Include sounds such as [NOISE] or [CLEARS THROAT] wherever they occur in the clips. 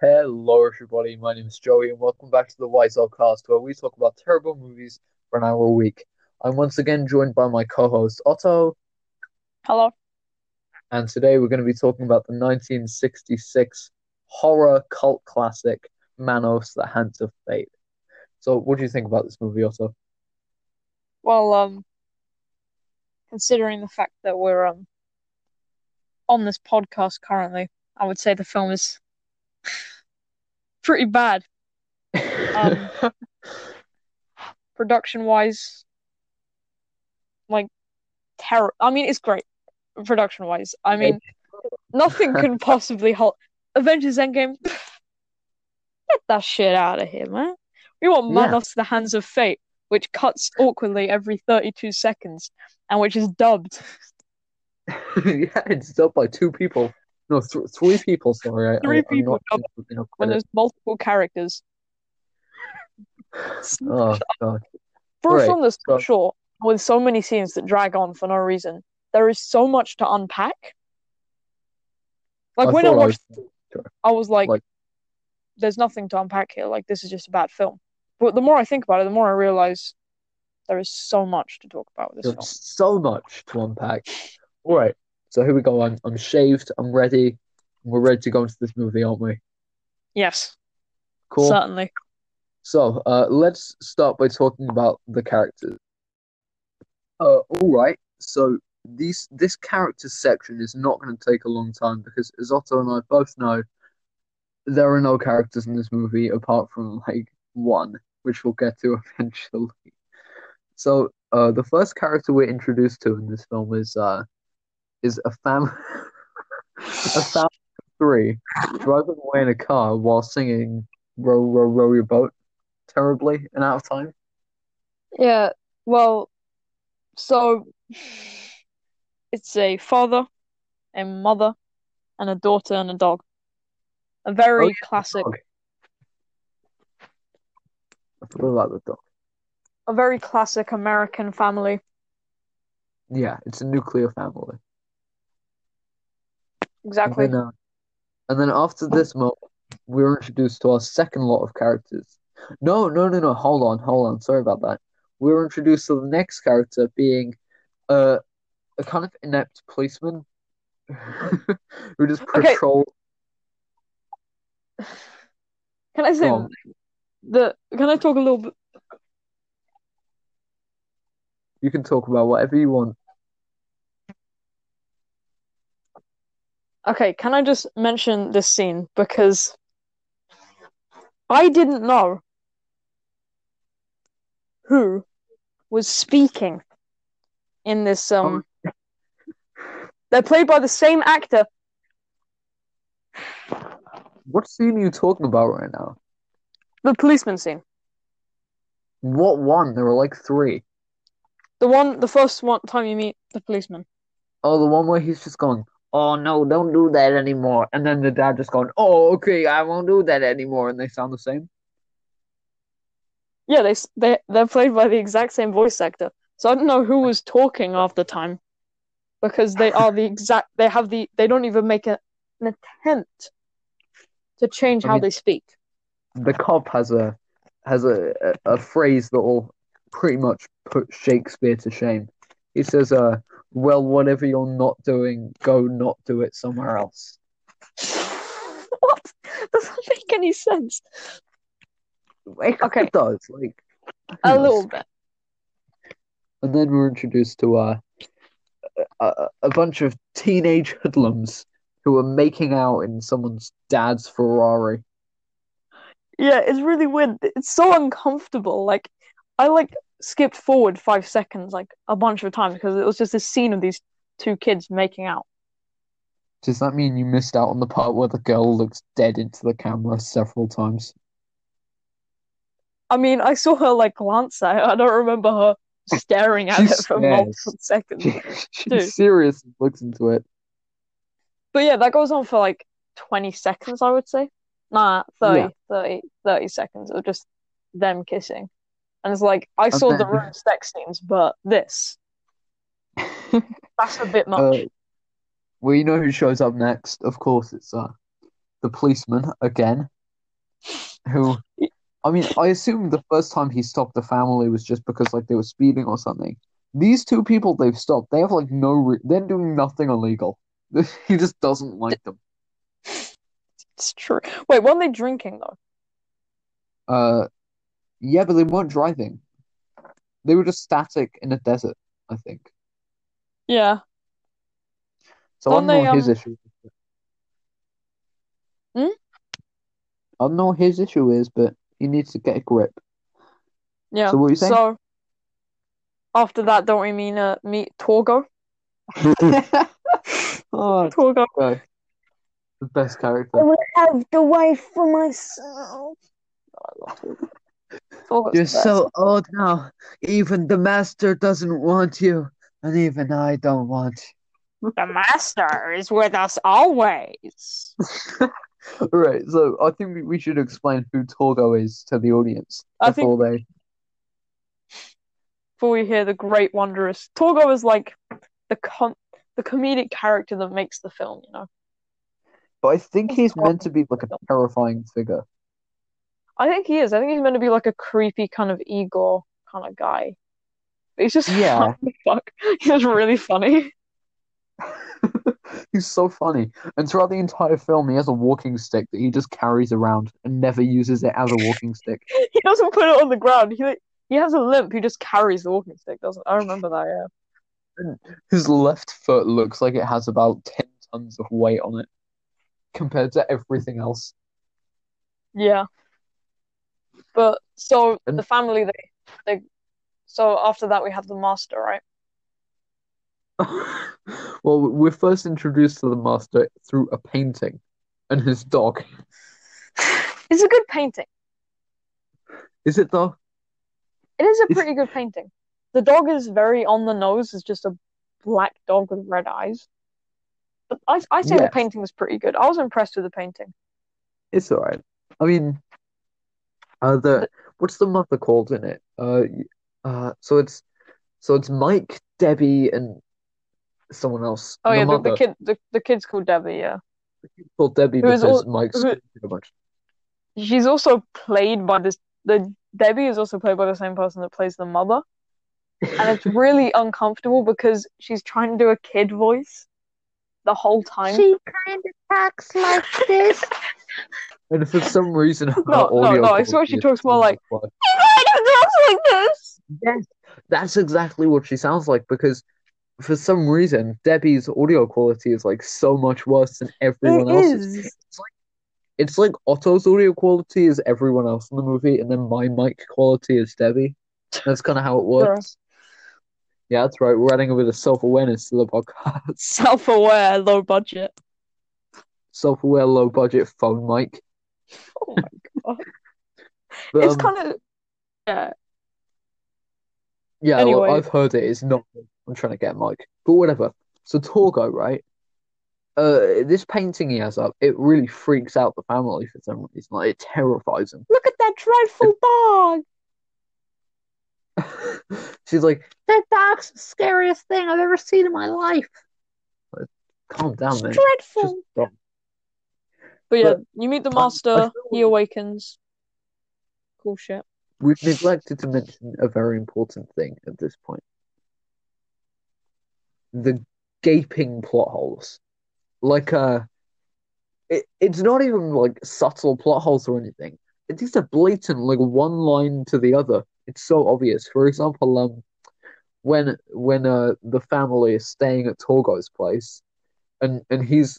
Hello, everybody. My name is Joey, and welcome back to the Wise Old Cast, where we talk about terrible movies for an hour a week. I'm once again joined by my co-host Otto, Hello. and today we're going to be talking about the 1966 horror cult classic Manos: The Hands of Fate. So, what do you think about this movie, Otto? Well, um, considering the fact that we're um on this podcast currently, I would say the film is pretty bad. Um, [LAUGHS] Production wise, like terror. I mean, it's great. Production wise, I mean, nothing can [LAUGHS] possibly hold. Avengers Endgame. [SIGHS] Get that shit out of here, man. We want Yeah. Manos: The Hands of Fate, which cuts awkwardly every 32 seconds, and which is dubbed. [LAUGHS] yeah, it's dubbed by two people. No, th- three people. Sorry, I, Three I, people not know, when there's multiple characters. [LAUGHS] Oh God. For a Right, film that's so short, with so many scenes that drag on for no reason, there is so much to unpack. Like I when I thought I watched, I was like, like- "There's nothing to unpack here. Like this is just a bad film." But the more I think about it, the more I realize there is so much to talk about with this film. So much to unpack. All right, so here we go. I'm I'm shaved. I'm ready. We're ready to go into this movie, aren't we? Yes, Cool. certainly. So, uh, let's start by talking about the characters. Uh, all right. So these this character section is not going to take a long time because, as Otto and I both know, there are no characters in this movie apart from like one, which we'll get to [LAUGHS] eventually. So, uh, the first character we're introduced to in this film is uh, is a fam, [LAUGHS] a family of three driving away in a car while singing "Row, row, row your boat" terribly and out of time. Yeah. Well, so it's a father, a mother, and a daughter and a dog. A very Oh, yeah, classic, dog. I forgot about the dog. a very classic American family. Yeah, it's a nuclear family. And Exactly. then, uh, and then after this moment, we were introduced to our second lot of characters. No, no, no, no. Hold on, hold on. Sorry about that. We were introduced to the next character being uh, a kind of inept policeman [LAUGHS] who just Okay. patrols. Can I say Go the? Can I talk a little bit? You can talk about whatever you want. Okay, can I just mention this scene because I didn't know who was speaking in this um they're played by the same actor. What scene are you talking about right now? The policeman scene. What one? There were like three. The one the first one time you meet the policeman. Oh, the one where he's just going, oh no, don't do that anymore. And then the dad just going, oh, okay, I won't do that anymore. And they sound the same. Yeah, they they they're played by the exact same voice actor. So I don't know who was talking half the time because they are the exact they have the they don't even make a, an attempt to change I how mean- they speak. The cop has a has a, a, a phrase that will pretty much put Shakespeare to shame. He says, uh, well, whatever you're not doing, go not do it somewhere else. [LAUGHS] What? Does that make any sense. It Okay. does, like A who little bit. And then we're introduced to uh, a, a, a bunch of teenage hoodlums who are making out in someone's dad's Ferrari. Yeah, it's really weird. It's so uncomfortable. Like, I like skipped forward five seconds like a bunch of times because it was just this scene of these two kids making out. Does that mean you missed out on the part where the girl looks dead into the camera several times? I mean, I saw her like glance at it. I don't remember her [LAUGHS] staring at it for stares. multiple [LAUGHS] seconds. She, seriously looks into it. But yeah, that goes on for like 20 seconds, I would say. Nah, 30, Yeah. 30, 30 seconds of just them kissing. And it's like, I saw the then- room sex scenes, but this, that's a bit [LAUGHS] much. Uh, well, you know who shows up next? Of course, it's uh, the policeman again, who, I mean, I assume the first time he stopped the family was just because like they were speeding or something. These two people they've stopped, they have like no, re- they're doing nothing illegal. [LAUGHS] he just doesn't like them. It's true. Wait, weren't they drinking though? Uh, yeah, but they weren't driving. They were just static in a desert, I think. Yeah. So I don't Don't know they, what his um, issue. is. Hmm? I don't know what his issue is, but he needs to get a grip. Yeah. So what are you saying? So after that, don't we mean uh meet Torgo? [LAUGHS] oh, [LAUGHS] Torgo. okay. The best character. I will have the wife for myself. I love Torgo. Torgo's You're so old now. Even the master doesn't want you, and even I don't want you. The master is with us always. [LAUGHS] Right, so I think we- we should explain who Torgo is to the audience I think before they. before we hear the great wondrous Torgo is like the com the comedic character that makes the film, you know. But I think he's meant to be like a terrifying figure. I think he is. I think he's meant to be like a creepy kind of Igor kind of guy. He's just Yeah. [LAUGHS] fuck. He's really funny. [LAUGHS] He's so funny. And throughout the entire film, he has a walking stick that he just carries around and never uses it as a walking stick. [LAUGHS] He doesn't put it on the ground. He he has a limp. He just carries the walking stick. Doesn't? I remember that. Yeah. His left foot looks like it has about 10 tons of weight on it compared to everything else. Yeah. But so the family they they so after that we have the master, right? [LAUGHS] well, we're first introduced to the master through a painting and his dog. [LAUGHS] It's a good painting. Is it though? It is a It's- pretty good painting. The dog is very on the nose. It's just a black dog with red eyes. But I I say the painting is pretty good. I was impressed with the painting. It's all right. I mean, uh, the what's the mother called in it? Uh, uh, so it's so it's Mike, Debbie, and someone else. Oh The yeah, the, the kid the, the kid's called Debbie, yeah. the called Debbie Who is because al- Mike's who- a bunch. She's also played by this the Debbie is also played by the same person that plays the mother. And it's [LAUGHS] really uncomfortable because she's trying to do a kid voice the whole time. She kind of talks like this. [LAUGHS] And for some reason, her No, no, audio no, I swear she talks more like- like this. Yes, that's exactly what she sounds like because for some reason Debbie's audio quality is like so much worse than everyone It else's. is. It's like it's like Otto's audio quality is everyone else in the movie, and then my mic quality is Debbie. That's kind of how it works. Yeah, that's right. We're adding a bit of self-awareness to the podcast. Self-aware, low budget. Self-aware, low-budget phone mic. [LAUGHS] Oh my god. But, It's um, kind of yeah. Yeah, well, I've heard it. It's not. I'm trying to get Mike, but whatever. So Torgo, right? Uh, this painting he has up, it really freaks out the family for some reason. Like it terrifies them. Look at that dreadful dog. [LAUGHS] She's like, That dog's the scariest thing I've ever seen in my life. "Calm down, It's man. dreadful. Just stop." But yeah, But you meet the I- I master, he awakens. Cool shit. We've neglected to mention a very important thing at this point: the gaping plot holes. Like, uh, it, it's not even like subtle plot holes or anything. It's just a blatant, like one line to the other. It's so obvious. For example, um, when when uh the family is staying at Torgo's place, and and he's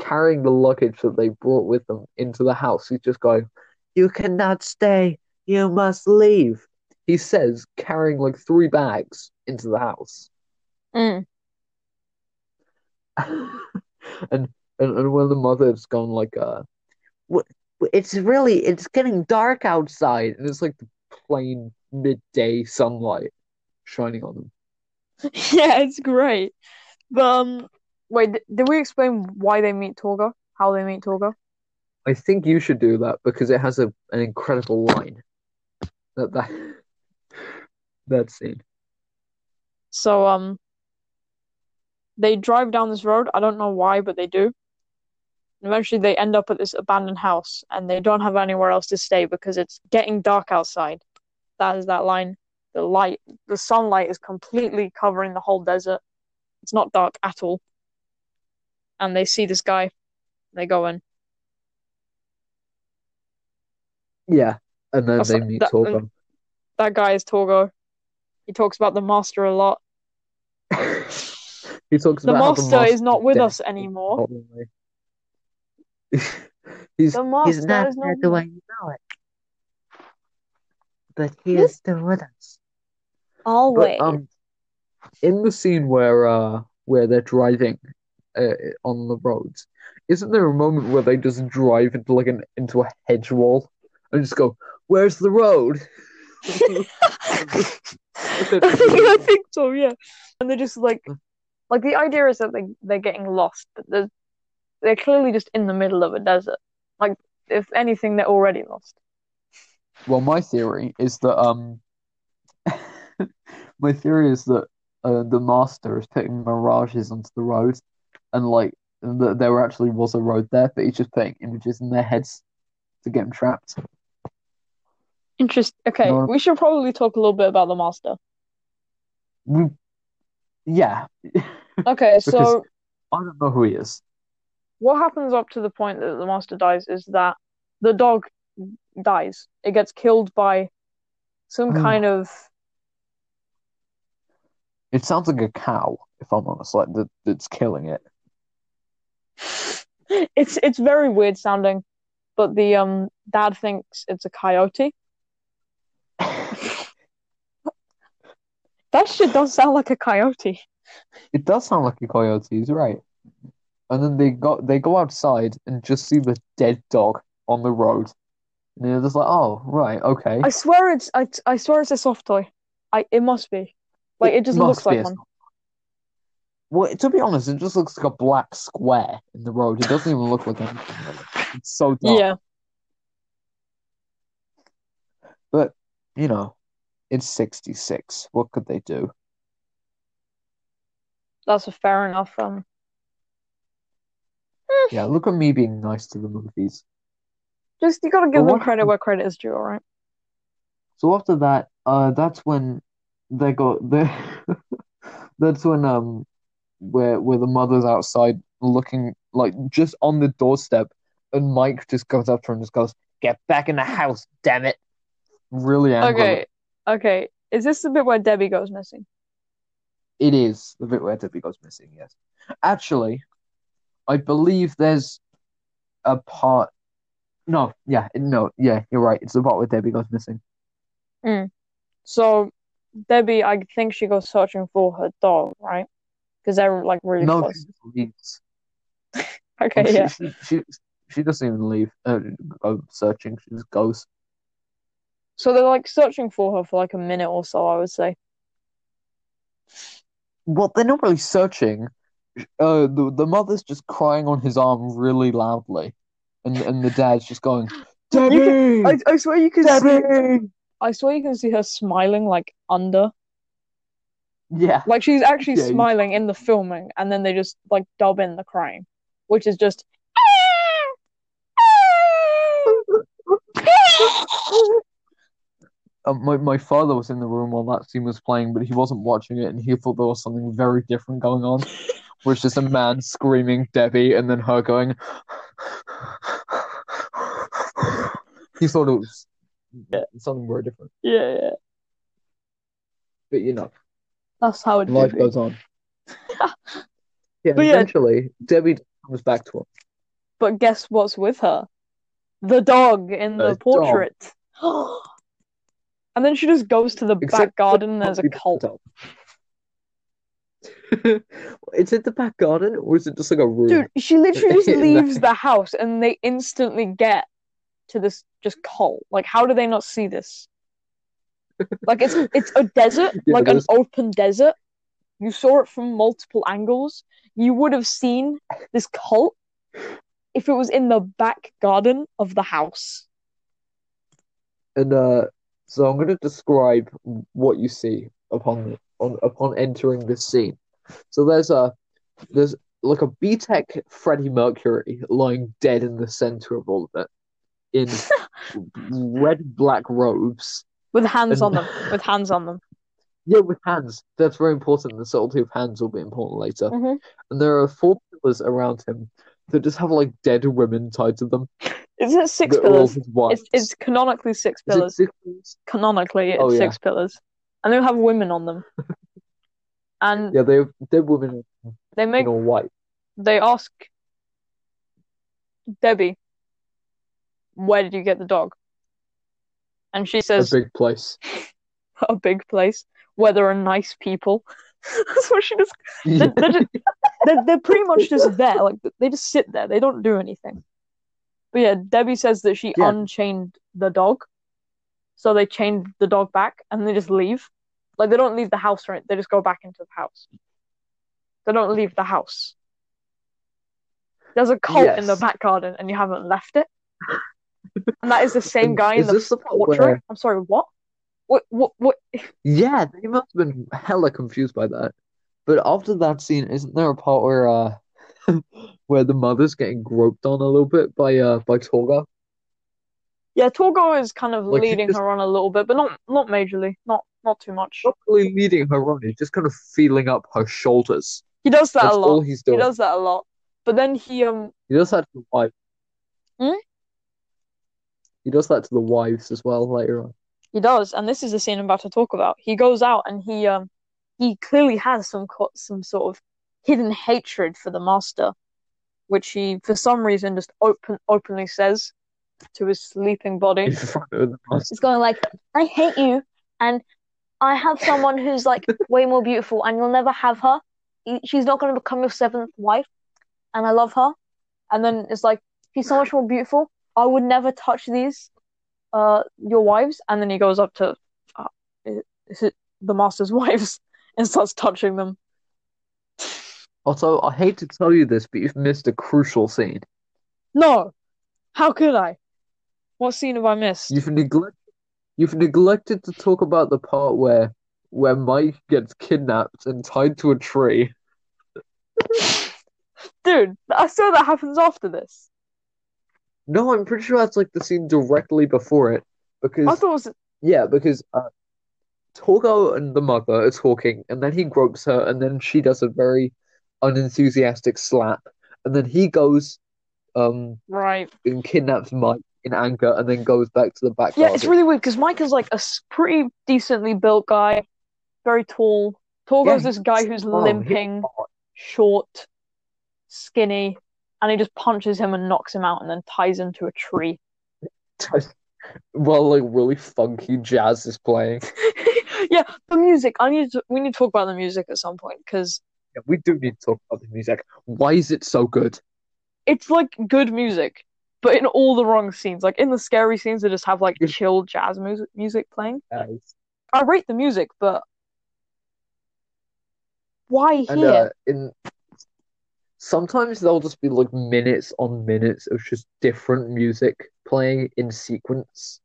carrying the luggage that they brought with them into the house, he's just going, "You cannot stay. You must leave." He says, carrying like three bags into the house. Mm. [LAUGHS] and, and and when the mother's gone like uh It's really, it's getting dark outside and it's like the plain midday sunlight shining on them. [LAUGHS] Yeah, it's great. But um, wait, did we explain why they meet Torgo? How they meet Torgo? I think you should do that because it has a an incredible line. That that [LAUGHS] that scene. So um, they drive down this road. I don't know why, but they do. Eventually, they end up at this abandoned house, and they don't have anywhere else to stay because it's getting dark outside. That is that line. The light, the sunlight is completely covering the whole desert. It's not dark at all. And they see this guy. They go in. Yeah, and then That's they like- meet that- Torgo. That guy is Torgo. He talks about the master a lot. [LAUGHS] he talks The about how master is not with us anymore. [LAUGHS] He's The master He's not is not the way you know it. But he is still with us. Always. But um, in the scene where uh where they're driving uh, on the roads, isn't there a moment where they just drive into like an into a hedge wall and just go, "Where's the road?" [LAUGHS] I think so, yeah. And they're just like, like the idea is that they they're getting lost, but they're they're clearly just in the middle of a desert. Like, if anything, they're already lost. Well, my theory is that um, [LAUGHS] my theory is that uh, the master is putting mirages onto the road, and like that there actually was a road there, but he's just putting images in their heads to get them trapped. Interest. Okay, we should probably talk a little bit about the master. We, yeah, [LAUGHS] Okay, so I don't know who he is. what happens up to the point that the master dies is that the dog dies. It gets killed by some Oh. kind of It sounds like a cow, if I'm honest, like that that's killing it. It's it's very weird sounding, but the um dad thinks it's a coyote. That shit does sound like a coyote. It does sound like a coyote, he's right. And then they go they go outside and just see the dead dog on the road. And they're just like, oh, right, okay. I swear it's I, I swear it's a soft toy. I it must be. Like it just looks like one. soft- Well, to be honest, it just looks like a black square in the road. It doesn't even look like anything. [LAUGHS] really. It's so dark. Yeah. But, you know, it's 66. What could they do? That's a fair enough. Um Yeah, look at me being nice to the movies. just you gotta give them credit where credit is due, alright? So after that, uh, that's when they go. They, [LAUGHS] that's when um, where where the mother's outside looking like just on the doorstep, and Mike just goes up to her and just goes, "Get back in the house, damn it!" Really angry. Okay. Okay. Is this the bit where Debbie goes missing? It is the bit where Debbie goes missing. Yes, actually, I believe there's a part. No, yeah, no, yeah, you're right. It's the part where Debbie goes missing. Mm. So Debbie, I think she goes searching for her dog, right? Because they're like really No, close. she just leaves. [LAUGHS] Okay, she, yeah. she, she, she doesn't even leave. Uh, go searching. She just goes. So they're like searching for her for like a minute or so, I would say. Well, they're not really searching. Uh, the the mother's just crying on his arm really loudly, and and the dad's just going, Debbie, I, I swear you can see Debbie. I swear you can see her smiling like under. Yeah, Like she's actually Yeah, smiling in the filming and then they just like dub in the crying. Which is just [LAUGHS] um, my my father was in the room while that scene was playing, but he wasn't watching it, and he thought there was something very different going on, which is a man screaming Debbie, and then her going. [LAUGHS] He thought it was something very different, Yeah, yeah. but you know. That's how it life goes on. [LAUGHS] yeah, But yeah. eventually Debbie comes back to him. But guess what's with her? The dog in the dog. portrait. [GASPS] and then she just goes to the back Except garden and there's a cult. [LAUGHS] is it the back garden or is it just like a room? Dude, she literally just [LAUGHS] leaves the house and they instantly get to this just cult. Like, how do they not see this? Like, it's it's a desert, Yeah, like an open desert. You saw it from multiple angles. You would have seen this cult if it was in the back garden of the house. And uh, so I'm going to describe what you see upon on, upon entering this scene. So there's a there's like a BTEC Freddie Mercury lying dead in the center of all of it in [LAUGHS] red black robes. With hands on them. With hands on them. Yeah, with hands. That's very important. The subtlety of hands will be important later. Mhm. And there are four pillars around him that just have like dead women tied to them. Is it six that are all pillars? It's it's canonically six pillars. six pillars? Canonically, it's Oh, yeah. six pillars, and they'll have women on them. [LAUGHS] And Yeah, they're dead women they make all white. they ask Debbie, "Where did you get the dog?" And she says, A big place. [LAUGHS] "A big place where there are nice people." [LAUGHS] That's what she just. They're, they're, just, [LAUGHS] they're, they're pretty much just there. Like they just sit there. They don't do anything. But yeah, Debbie says that she Yeah. unchained the dog, so they chained the dog back and they just leave. Like they don't leave the house or anything. They just go back into the house. They don't leave the house. There's a cult in the back garden and you haven't left it. And that is the same guy in is the this the part portrait. where- I'm sorry, what? What? What? What? Yeah, they must have been hella confused by that. But after that scene, isn't there a part where uh [LAUGHS] where the mother's getting groped on a little bit by uh by Torgo? Yeah, Torgo is kind of Like, leading just- her on a little bit, but not not majorly, not not too much. Not really leading her on, he's just kind of feeling up her shoulders. He does that That's a all lot. he's He does that a lot. But then he um He does that to the wife. Hmm? He does that to the wives as well later on. he does, and this is the scene I'm about to talk about. He goes out and he um he clearly has some co- some sort of hidden hatred for the master, which he for some reason just open openly says to his sleeping body. In front of the master. It's going like, I hate you, and I have someone who's like way more beautiful, and you'll never have her. She's not going to become your seventh wife, and I love her. And then it's like, she's so much more beautiful. I would never touch these, uh, your wives. And then he goes up to, uh, is it the master's [LAUGHS] wives and starts touching them. Also, I hate to tell you this, but you've missed a crucial scene. No, how could I? What scene have I missed? You've neglected you've neglected to talk about the part where where Mike gets kidnapped and tied to a tree. [LAUGHS] Dude, I saw that happens after this. No, I'm pretty sure that's like the scene directly before it. Because I thought it was yeah, because uh Torgo and the mother are talking, and then he gropes her, and then she does a very unenthusiastic slap, and then he goes um right. and kidnaps Mike in anger, and then goes back to the back Yeah, it's really weird because Mike is like a pretty decently built guy, very tall. Torgo's Yeah, this guy who's limping, short, skinny, and he just punches him and knocks him out and then ties him to a tree. [LAUGHS] While like really funky jazz is playing. [LAUGHS] yeah, the music. I need to. We need to talk about the music at some point because Yeah, we do need to talk about the music. Why is it so good? it's like good music, but in all the wrong scenes. Like in the scary scenes, they just have like chill jazz music music playing. Guys. I rate the music, but why And here? uh, in sometimes there'll just be like minutes on minutes of just different music playing in sequence.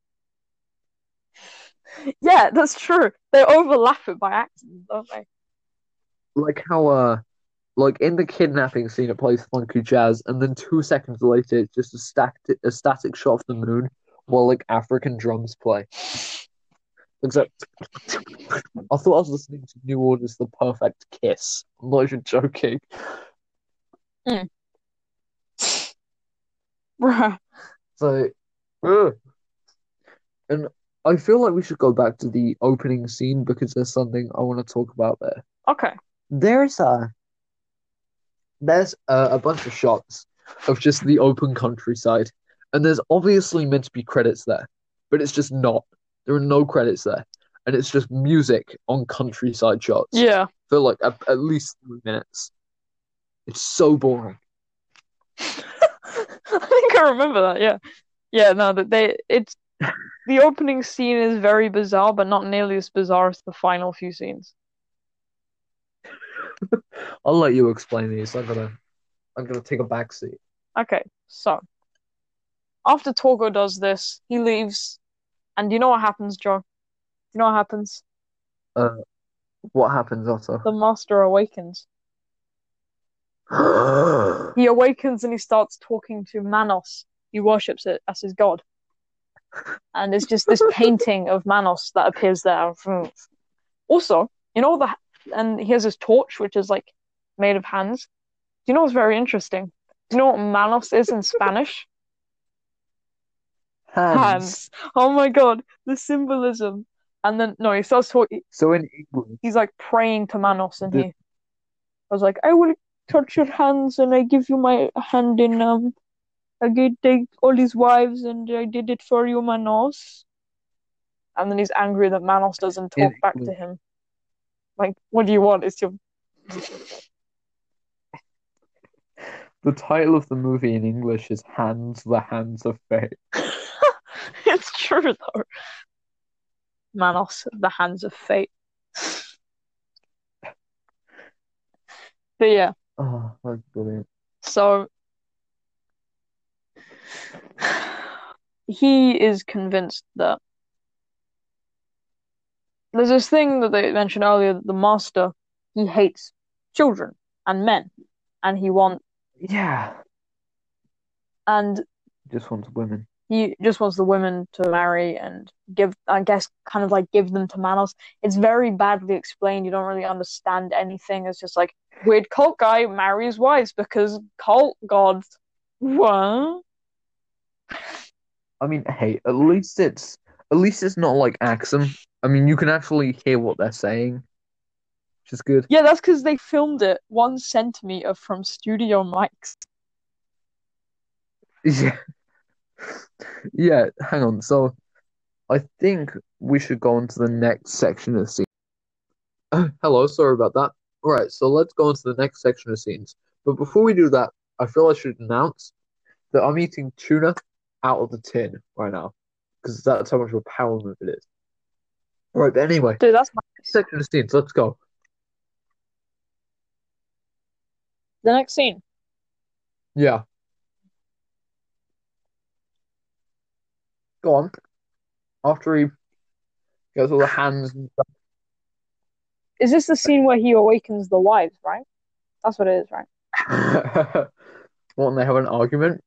Yeah, that's true. They overlap it by accident, don't they? Like how uh like in the kidnapping scene it plays funky jazz and then two seconds later it's just a static a static shot of the moon while like African drums play. Except I thought I was listening to New Order's The Perfect Kiss. I'm not even joking. Mm. [LAUGHS] Bruh. So, ugh. and I feel like we should go back to the opening scene because there's something I want to talk about there. Okay. There's a there's a, a bunch of shots of just the open countryside, and there's obviously meant to be credits there, but it's just not. There are no credits there, and it's just music on countryside shots Yeah. for like at, at least three minutes. It's so boring. [LAUGHS] I think I remember that, yeah. Yeah, no, that they it's [LAUGHS] the opening scene is very bizarre, but not nearly as bizarre as the final few scenes. [LAUGHS] I'll let you explain these. I'm gonna I'm gonna take a back seat. Okay, so after Torgo does this, he leaves, and you know what happens, Joe? You know what happens? Uh, what happens, Otto? The master awakens. [GASPS] he awakens and he starts talking to Manos. He worships it as his god. And it's just this [LAUGHS] painting of Manos that appears there. Also, you know the and he has his torch, which is like made of hands. Do you know what's very interesting? Do you know what Manos is in Spanish? Hands. Hands. Oh my god, the symbolism. And then no, he starts talking. So in English, He's like praying to Manos, and The- he I was like, I will touch your hands, and I give you my hand in um. I did take all his wives, and I did it for you, Manos. And then he's angry that Manos doesn't talk back to him. Like, what do you want? It's your [LAUGHS] the title of the movie in English is Hands, the Hands of Fate. [LAUGHS] it's true though. Manos, the hands of fate. [LAUGHS] But yeah, Oh, that's brilliant. so [SIGHS] he is convinced that there's this thing that they mentioned earlier that the master he hates children and men and he wants Yeah. and Just wants women. he just wants the women to marry and give, I guess, kind of like give them to Manos. It's very badly explained. You don't really understand anything. It's just like weird cult guy marries wives because cult gods. What? I mean, hey, at least it's at least it's not like Axum. I mean, you can actually hear what they're saying, which is good. Yeah, that's because they filmed it one centimeter from studio mics. [LAUGHS] Yeah. Yeah, hang on. So I think we should go on to the next section of the scene. Oh, [CLEARS THROAT] hello, sorry about that. All right, so let's go on to the next section of scenes. But before we do that, I feel I should announce that I'm eating tuna out of the tin right now because that's how much of a power move it is. All right, but anyway, Dude, that's my section of scenes. Let's go. The next scene. Yeah. Go on. After he gets all the hands and Is this the scene where he awakens the wives, right? That's what it is, right? [LAUGHS] and they have an argument?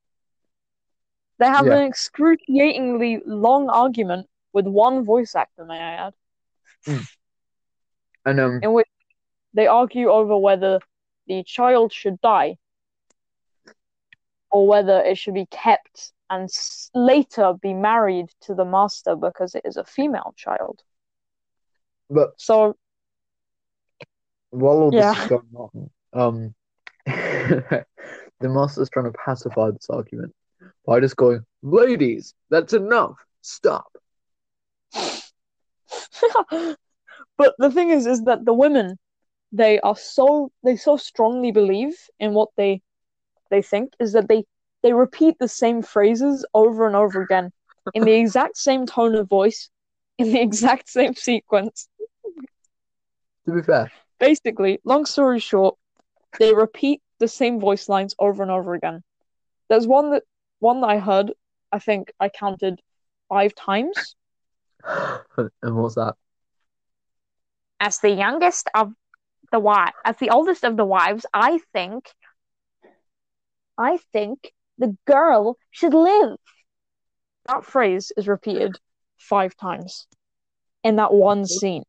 They have Yeah. an excruciatingly long argument with one voice actor, may I add, And um, in which they argue over whether the child should die or whether it should be kept and later be married to the master because it is a female child. but So, while all this Yeah. is going on, um, [LAUGHS] the master's trying to pacify this argument by just going, "Ladies, that's enough. Stop." [LAUGHS] but the thing is, is that the women, they are so they so strongly believe in what they they think is that they they repeat the same phrases over and over again in the exact same tone of voice, in the [LAUGHS] exact same sequence. To be fair, Basically, long story short, they repeat the same voice lines over and over again. There's one that one that I heard, I think I counted five times. [LAUGHS] and what's that? as the youngest of the wife, as the oldest of the wives, I think, I think the girl should live. That phrase is repeated five times in that one scene.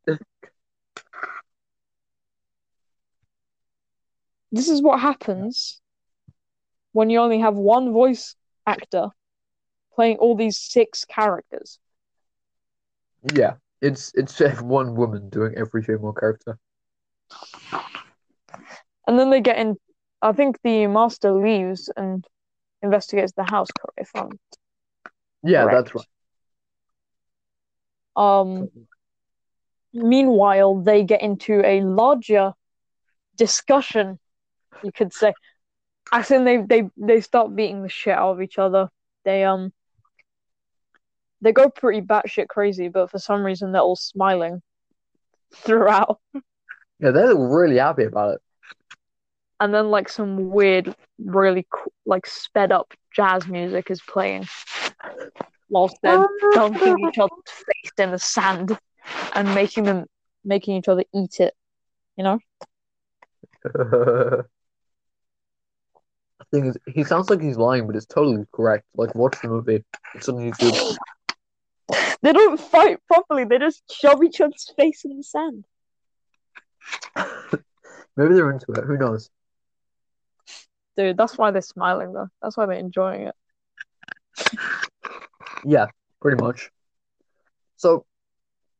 This is what happens when you only have one voice actor playing all these six characters. Yeah, it's it's [LAUGHS] one woman doing every female character. And then they get in. I think the master leaves and investigates the house. If I'm Yeah, Correct. that's Um, right. meanwhile, they get into a larger discussion, you could say. I in, they they they start beating the shit out of each other. They um, they go pretty batshit crazy, but for some reason they're all smiling [LAUGHS] throughout. Yeah, they're really happy about it. And then like some weird, really like sped up jazz music is playing whilst they're [LAUGHS] dumping each other's face in the sand and making them making each other eat it. You know? [LAUGHS] thing is, he sounds like he's lying, but it's totally correct. Like, watch the movie. It's on YouTube. [LAUGHS] They don't fight properly. They just shove each other's face in the sand. [LAUGHS] Maybe they're into it. Who knows? Dude, that's why they're smiling though. That's why they're enjoying it. Yeah, pretty much. So,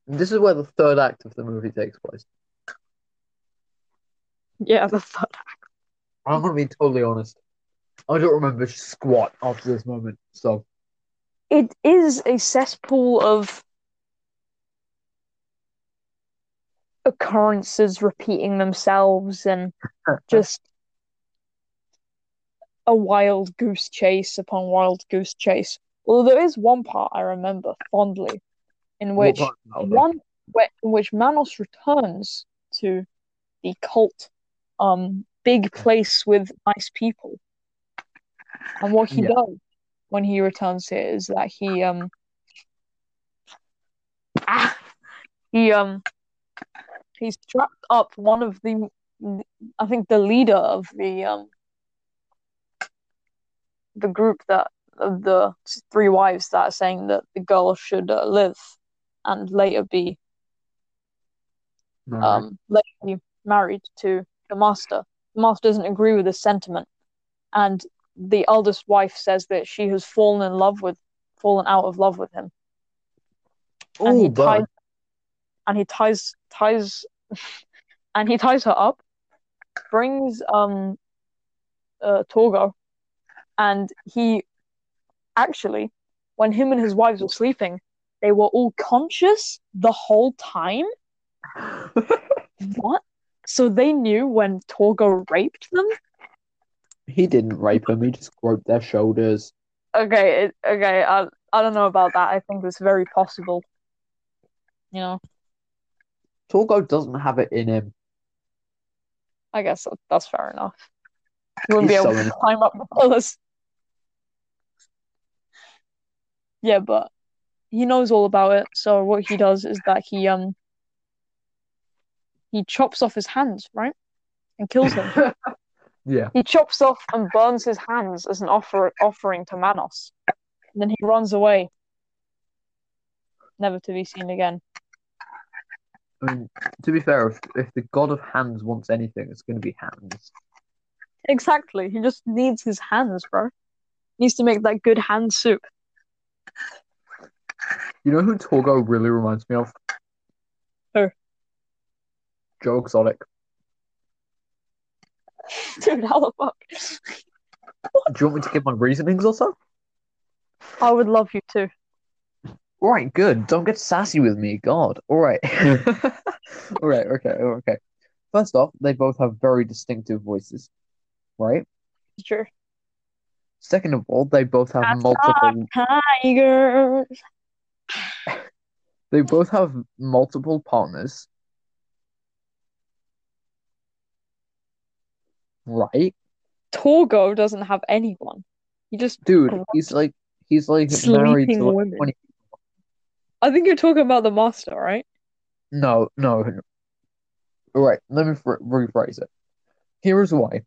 this is where the third act of the movie takes place. Yeah, the third act. I'm gonna be totally honest. I don't remember squat after this moment. So, it is a cesspool of occurrences repeating themselves and [LAUGHS] just a wild goose chase upon wild goose chase. Although there is one part I remember fondly in which part one in which Manos returns to the cult um big place with nice people. And what he Yeah. does when he returns here is that he um ah, he um he strapped up one of the I think the leader of the um the group that of the three wives that are saying that the girl should uh, live and later be No. um later be married to the master. The master doesn't agree with this sentiment, and the eldest wife says that she has fallen in love with fallen out of love with him. and Ooh, he but ties and he ties ties [LAUGHS] and he ties her up, brings um uh Torgo, and he actually when him and his wives were sleeping, they were all conscious the whole time. [LAUGHS] What? So they knew when Torgo raped them? He didn't rape him. He just groped their shoulders. Okay, it, okay, I I don't know about that. I think it's very possible. You know, Torgo doesn't have it in him. I guess that- that's fair enough. He wouldn't be able so to climb up the pillars. Yeah, but he knows all about it. So what he does is that he um he chops off his hands, right, and kills him. [LAUGHS] Yeah. he chops off and burns his hands as an offer offering to Manos. And then he runs away, never to be seen again. I mean, to be fair, if, if the god of hands wants anything, it's going to be hands. Exactly. He just needs his hands, bro. Needs to make that good hand soup. You know who Torgo really reminds me of? Who? Joe Exotic. [LAUGHS] Dude, how the fuck? Do you want me to give my reasonings or so? I would love you to. All right, good. Don't get sassy with me, God. All right. [LAUGHS] [LAUGHS] All right, okay, okay. First off, they both have very distinctive voices, right? Sure. Second of all, they both have That's multiple. Tigers. They both have multiple partners, right? Torgo doesn't have anyone. He just. Dude, he's like he's like married Sleeping to like women. 20 I think you're talking about the master, right? No, no, no. All right, let me fr rephrase it. Here is why.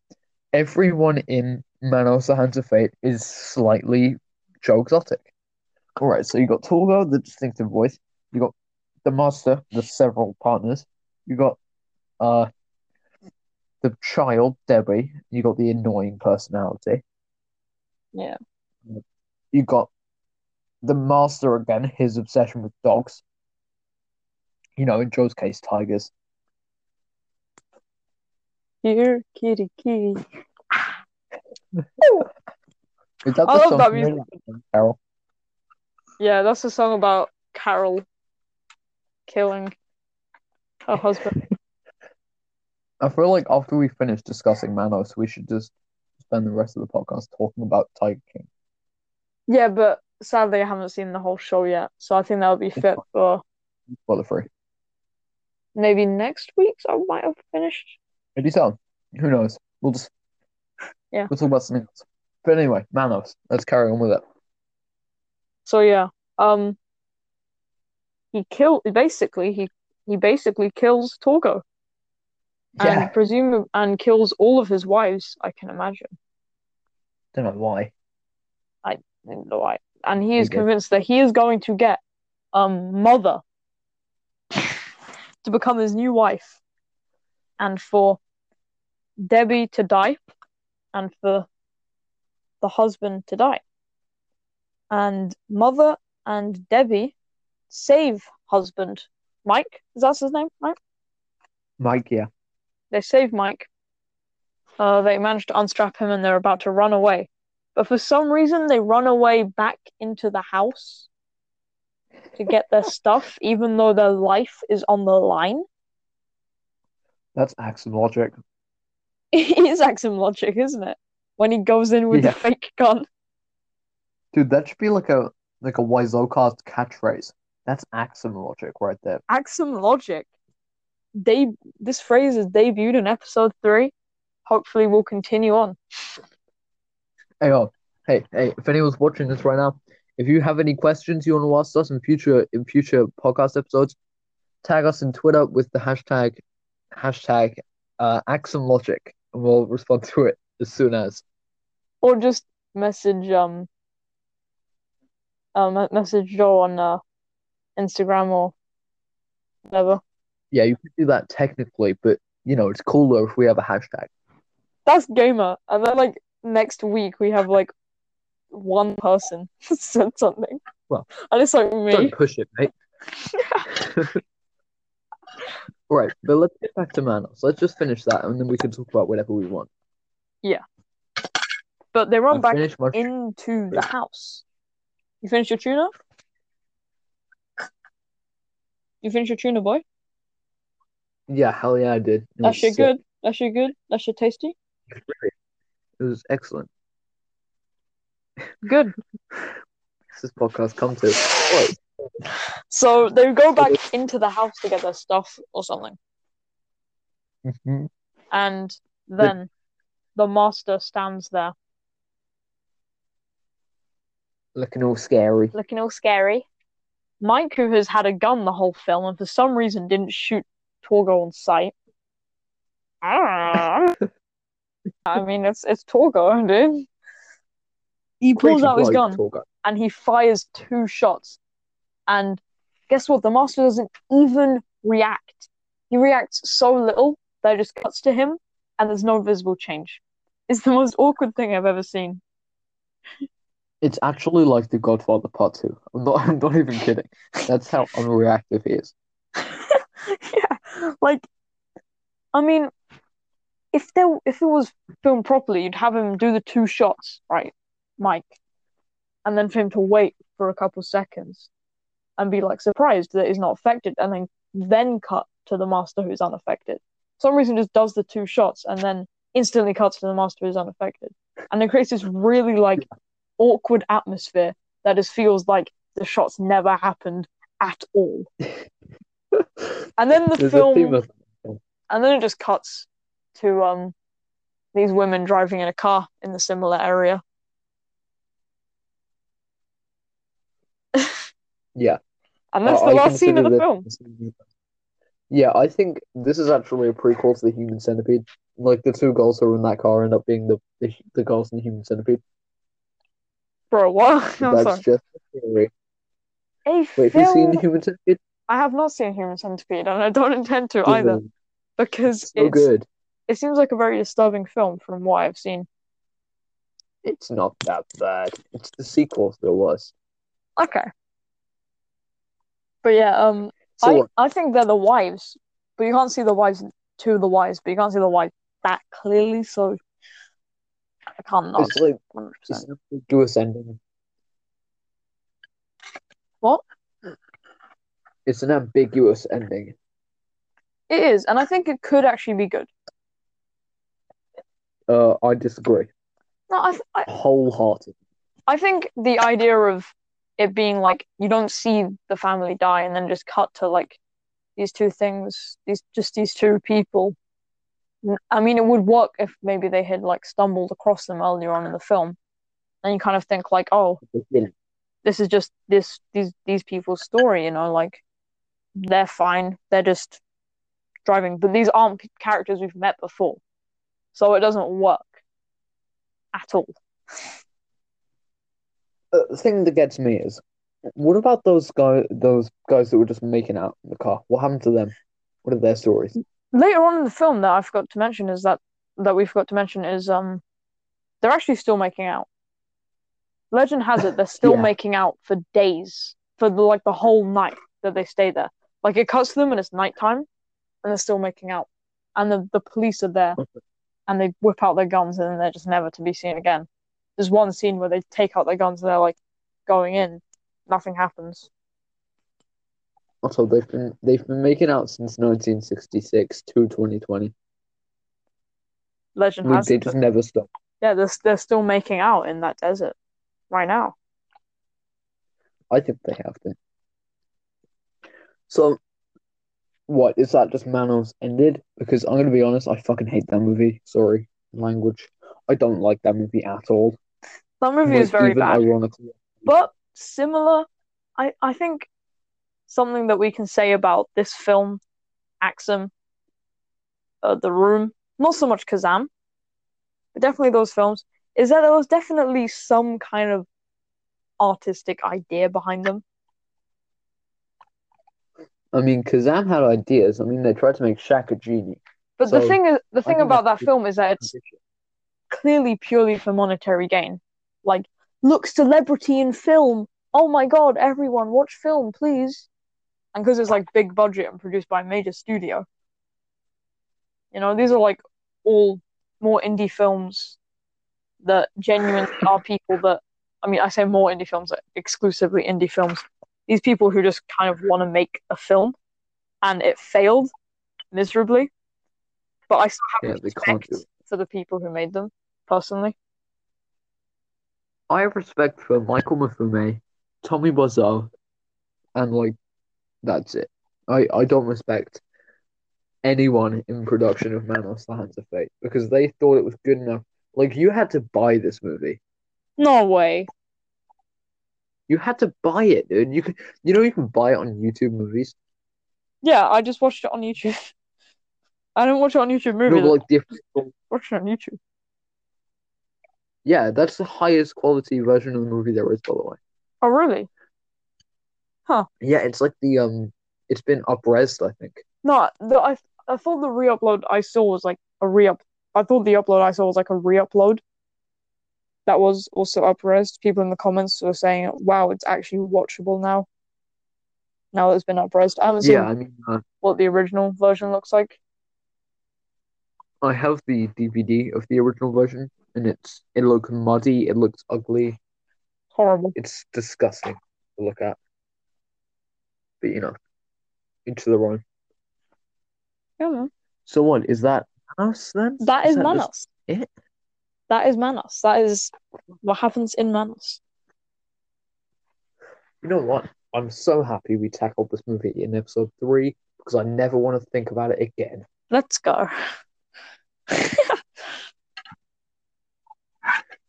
Everyone in Manos the Hands of Fate is slightly Joe Exotic. All right, so you got Torgo, the distinctive voice. You got the Master, the several partners. You got uh the child, Debbie. You got the annoying personality. Yeah. You got the Master again, his obsession with dogs. You know, in Joe's case, tigers. Here, kitty, kitty. [LAUGHS] Is that I love that music. Carol? Yeah, that's a song about Carol killing her [LAUGHS] husband. I feel like after we finish discussing Manos, we should just spend the rest of the podcast talking about Tiger King. yeah, but sadly, I haven't seen the whole show yet, so I think that would be fit for Spoiler free. maybe next week. So I might have finished. Maybe so. Who knows? We'll just [LAUGHS] Yeah. We'll talk about something else. But anyway, Manos. Let's carry on with it. So yeah, um, he killed basically he he basically kills Torgo Yeah. and presume and kills all of his wives. I can imagine. Don't know why. in the white, and he is Okay. convinced that he is going to get um mother to become his new wife, and for Debbie to die, and for the husband to die, and mother and Debbie save husband Mike. Is that his name? Right? Mike, yeah. They save Mike. Uh, they manage to unstrap him, and they're about to run away. But for some reason, they run away back into the house to get their [LAUGHS] stuff, even though their life is on the line. That's Axon logic. [LAUGHS] It is Axum logic, isn't it? When he goes in with Yeah. the fake gun. Dude, that should be like a like a Wiseau Cast catchphrase. That's Axon logic right there. Axum logic. They this phrase is debuted in episode three. Hopefully, we'll continue on. Hey, hey, hey! If anyone's watching this right now, if you have any questions you want to ask us in future in future podcast episodes, tag us in Twitter with the hashtag hashtag uh, Axon Logic, and we'll respond to it as soon as. Or just message um um message Joe on uh Instagram or whatever. Yeah, you could do that technically, but you know it's cooler if we have a hashtag. That's gamer. And then like next week we have like one person [LAUGHS] said something. Well, and it's like me. Don't push it, mate. [LAUGHS] Right, but let's get back to Manos. Let's just finish that, and then we can talk about whatever we want. Yeah, but they run I've back into the house. You finished your tuna? You finished your tuna, boy? Yeah, hell yeah, I did. That shit sick. good. That shit good. That shit tasty. It was excellent. Good. This podcast come to? So they go back into the house to get their stuff or something. Mhm. And then the master stands there Looking all scary. looking all scary. Mike, who has had a gun the whole film and for some reason didn't shoot Torgo on sight. Ah. [LAUGHS] I. I mean, it's it's Torgo, dude. He pulls Creepy out his gun tall and he fires two shots. And guess what? The master doesn't even react. He reacts so little that it just cuts to him and there's no visible change. It's the most awkward thing I've ever seen. It's actually like The Godfather Part Two. I'm not. [LAUGHS] I'm not even kidding. That's how unreactive he is. [LAUGHS] yeah, like, I mean, if there if it was filmed properly, you'd have him do the two shots, right, Mike, and then for him to wait for a couple seconds and be like surprised that he's not affected, and then then cut to the master who's unaffected. For some reason, just does the two shots and then instantly cuts to the master who's unaffected, and it creates this really like awkward atmosphere that just feels like the shots never happened at all. [LAUGHS] And then the There's film, of and then it just cuts to um these women driving in a car in the similar area. yeah. [LAUGHS] And that's I- the last scene of the film. Yeah, I think this is actually a prequel to the Human Centipede. Like the two girls who are in that car end up being the the, the girls in the Human Centipede. Bro, what? [LAUGHS] I'm That's sorry. just a theory. A Wait, have you seen the Human Centipede? I have not seen Human Centipede, and I don't [LAUGHS] intend to either, because So it's good. it seems like a very disturbing film from what I've seen. It's not that bad. It's the sequel that was. Okay. But yeah, um, So I, I think they're the wives, but you can't see the wives to the wives, but you can't see the wife that clearly, so I can't not it's like 100%. it's ambiguous ending. What? It's an ambiguous ending. It is, and I think it could actually be good. Uh, I disagree No, I, th- I, wholeheartedly. I think the idea of it being like you don't see the family die and then just cut to like these two things, these just these two people. I mean, it would work if maybe they had like stumbled across them earlier on in the film, and you kind of think like, oh, this is just this these these people's story, you know, like they're fine, they're just driving, but these aren't characters we've met before, so it doesn't work at all. Uh, the thing that gets me is, what about those guys? Those guys that were just making out in the car. What happened to them? What are their stories? Later on in the film that I forgot to mention is that that we forgot to mention is um they're actually still making out. Legend has it they're still [LAUGHS] Yeah. making out for days, for the, like the whole night that they stay there. Like it cuts to them and it's nighttime, and they're still making out, and the the police are there, and they whip out their guns and they're just never to be seen again. There's one scene where they take out their guns and they're like going in, nothing happens. Also, they've been they've been making out since 1966 to 2020. Legend has they it. just never stop. Yeah, they're they're still making out in that desert right now. I think they have to. So, what is that? Just Manos ended? Because I'm gonna be honest, I fucking hate that movie. Sorry, language. I don't like that movie at all. That movie Like, is very bad. ironically. But similar, I, I think something that we can say about this film, Axum, uh, The Room, not so much Kazam, but definitely those films, is that there was definitely some kind of artistic idea behind them. I mean, Kazam had ideas. I mean, they tried to make Shaq a genie. But the thing is, the thing about that film is that it's clearly purely for monetary gain. Like, look, celebrity in film. Oh my god, everyone, watch film, please. And because it's like big budget and produced by a major studio. You know, these are like all more indie films that genuinely are people that, I mean, I say more indie films, like exclusively indie films. These people who just kind of want to make a film and it failed miserably. But I still have Yeah, respect do for the people who made them, personally. I have respect for Michael Mifune, Tommy Wiseau, and like that's it. I I don't respect anyone in production of Manos: The Hands of Fate because they thought it was good enough. Like you had to buy this movie. No way. You had to buy it, dude. You can, you know, you can buy it on YouTube movies. Yeah, I just watched it on YouTube. [LAUGHS] I didn't watch it on YouTube Movies. but like different. I watched it on YouTube. Yeah, that's the highest quality version of the movie there is, by the way. Oh, really? Huh. Yeah, it's like the um, it's been upresed, I think. No, the, I I thought the re-upload I saw was like a re-up. I thought the upload I saw was like a re-upload. That was also upres. People in the comments were saying, "Wow, it's actually watchable now." Now that it's been upres. I haven't seen Yeah, I mean, uh, what the original version looks like. I have the DVD of the original version, and it's it looks muddy, it looks ugly, Horrible. it's disgusting to look at. But you know, into the own. Yeah, man. So what is that? Manos then? That is that Manos. it? That is Manos. That is what happens in Manos. You know what? I'm so happy we tackled this movie in episode three because I never want to think about it again. Let's go. [LAUGHS]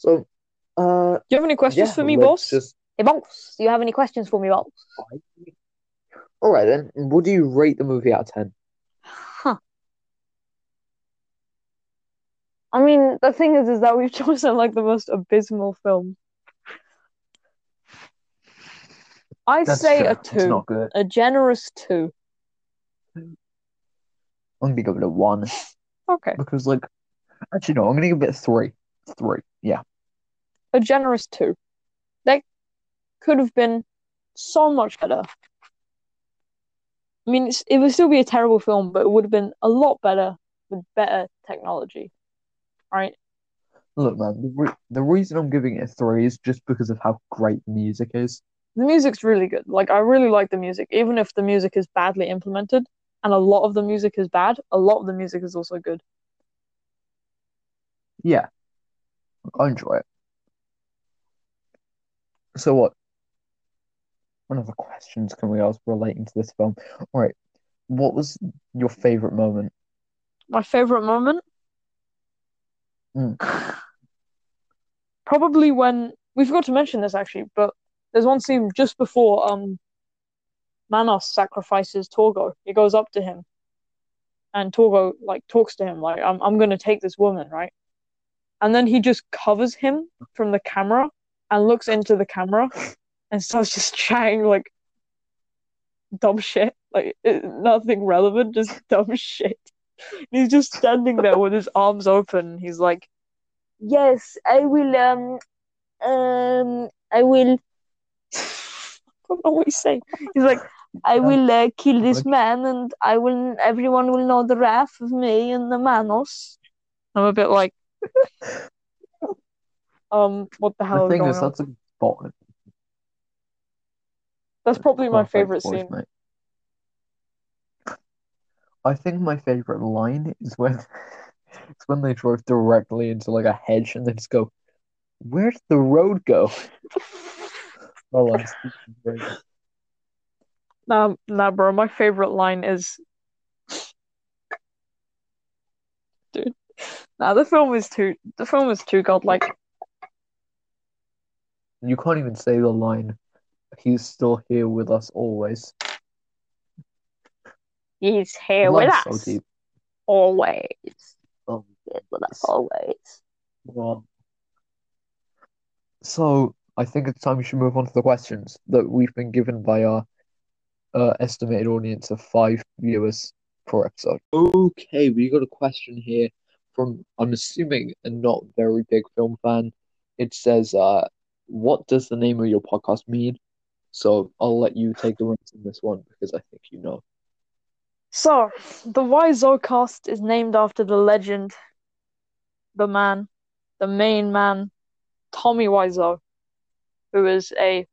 So, uh, Do you have any questions yeah, for me, boss? Just Hey, boss, do you have any questions for me, boss? all right then. Would you rate the movie out of ten? Huh. I mean, the thing is, is that we've [LAUGHS] chosen like the most abysmal film. I'd say a It's two, not good. a generous two. I'm gonna give it a one Okay, because, like, actually no, I'm gonna give it a three. Three, yeah. a generous two. That could have been so much better. I mean, it's, it would still be a terrible film, but it would have been a lot better with better technology, right? Look, man, the, re- the reason I'm giving it a three is just because of how great the music is. The music's really good. Like I really like the music, even if the music is badly implemented, and a lot of the music is bad. A lot of the music is also good. Yeah, I enjoy it. So what? What other questions can we ask relating to this film? All right, what was your favorite moment? My favorite moment, Mm. probably when we forgot to mention this actually, but there's one scene just before um Manos sacrifices Torgo. He goes up to him, and Torgo like talks to him like, "I'm I'm gonna take this woman, right?" and then he just covers him from the camera and looks into the camera [LAUGHS] and starts just chatting like dumb shit, like nothing relevant, just dumb [LAUGHS] shit. And he's just standing there with his arms open. He's like, "Yes, I will. Um, um, I will." I don't know what he's saying. He's like, "I will uh, kill this man, and I will. Everyone will know the wrath of me and the Manos." I'm a bit like, um, what the hell The is going is, on? that's a bot. That's probably my favorite voice, scene. mate. I think my favorite line is when [LAUGHS] it's when they drove directly into like a hedge and they just go, "Where did the road go?" Oh, I'm speaking very good. Nah, nah, bro. My favorite line is, dude. Nah, the film is too. The film is too godlike. You can't even say the line. He's still here with us always. He's here The with line's us so deep. always. Oh, He's with us always. well. So I think it's time we should move on to the questions that we've been given by our uh, estimated audience of five viewers per episode. Okay, we got a question here from I'm assuming a not very big film fan. It says, uh, "What does the name of your podcast mean?" So I'll let you take the reins on this one because I think you know. So, the Wiseau Cast is named after the legend, the man, the main man, Tommy Wiseau, who is a